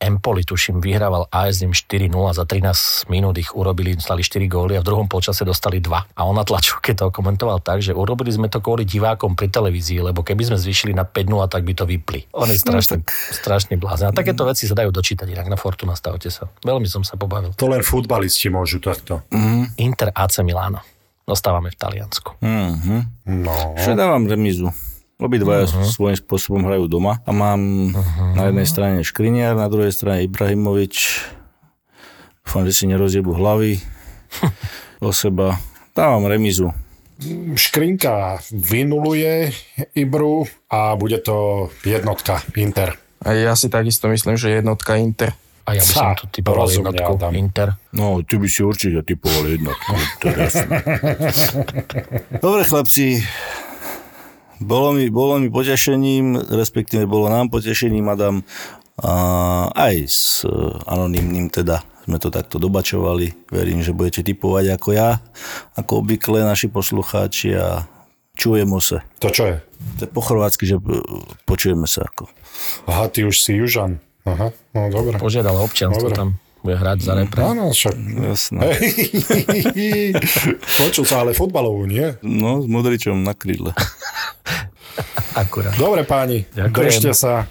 Empoli, tuším, vyhrával AS im 4-0, za 13 minút ich urobili, stali 4 góly a v druhom polčase dostali 2. A on na tlačovke to komentoval tak, že urobili sme to kvôli divákom pri televízii, lebo keby sme zvýšili na 5-0, tak by to vypli. On je strašne, strašne blázen. A takéto veci sa dajú dočítať inak na Fortuna, stavte sa. Veľmi som sa pobavil. To len futbalisti môžu takto. Inter AC Milano. Dostávame v Taliansku. Mhm. No. Čo dávam remizu? Obidvaja uh-huh. svojím spôsobom hrajú doma a mám uh-huh. na jednej strane Škriniar, na druhej strane Ibrahimovič. Dúfam, že si nerozjebu hlavy o seba. Dávam remizu. Škrinka vynuluje Ibru a bude to jednotka Inter. A ja si takisto myslím, že jednotka Inter. A ja by som tu typoval rozumne, jednotku Adam. Inter. No, ty by si určite typoval jednotku. to je jasné. Dobre, chlapci. Bolo mi, bolo mi potešením, respektíve bolo nám potešením, Adam, a aj s e, anonymným teda sme to takto dobačovali. Verím, že budete typovať ako ja, ako obvykle naši poslucháči a čujemo sa. To čo je? To je po chorvátsky, že e, počujeme sa ako. Aha, ty už si Južan. Aha, no dobre. Požiadal o občianstvo, Dobre. tam bude hrať za repre. Áno, však... Jasné. Počul sa ale futbalovú, nie? No, s Modričom na krídle. Akurát. Dobre páni, Ďakujem. držte sa.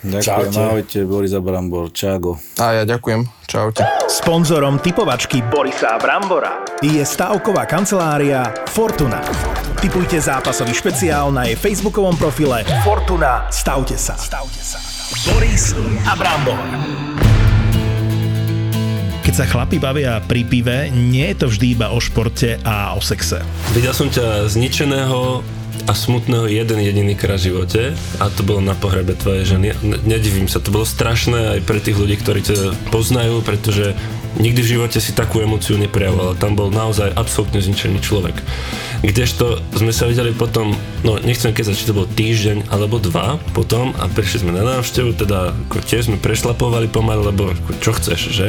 Ďakujem, Čaute. ahojte, Boris Abrambor, čago. A ja ďakujem. Čaute. Sponzorom typovačky Borisa Brambora je stavková kancelária Fortuna. Typujte zápasový špeciál na jej facebookovom profile Fortuna. Stavte sa. Stavte sa. Boris a Brambor. Keď sa chlapi bavia pri pive, nie je to vždy iba o športe a o sexe. Videl som ťa zničeného a smutného jeden jediný krát v živote a to bolo na pohrebe tvojej ženy. Ne- Nedivím sa, to bolo strašné aj pre tých ľudí, ktorí ťa poznajú, pretože nikdy v živote si takú emóciu neprejavoval. Tam bol naozaj absolútne zničený človek. Kdežto sme sa videli potom, no nechcem keď či to bol týždeň alebo dva potom a prišli sme na návštevu, teda ako tiež sme prešlapovali pomaly, lebo čo chceš, že?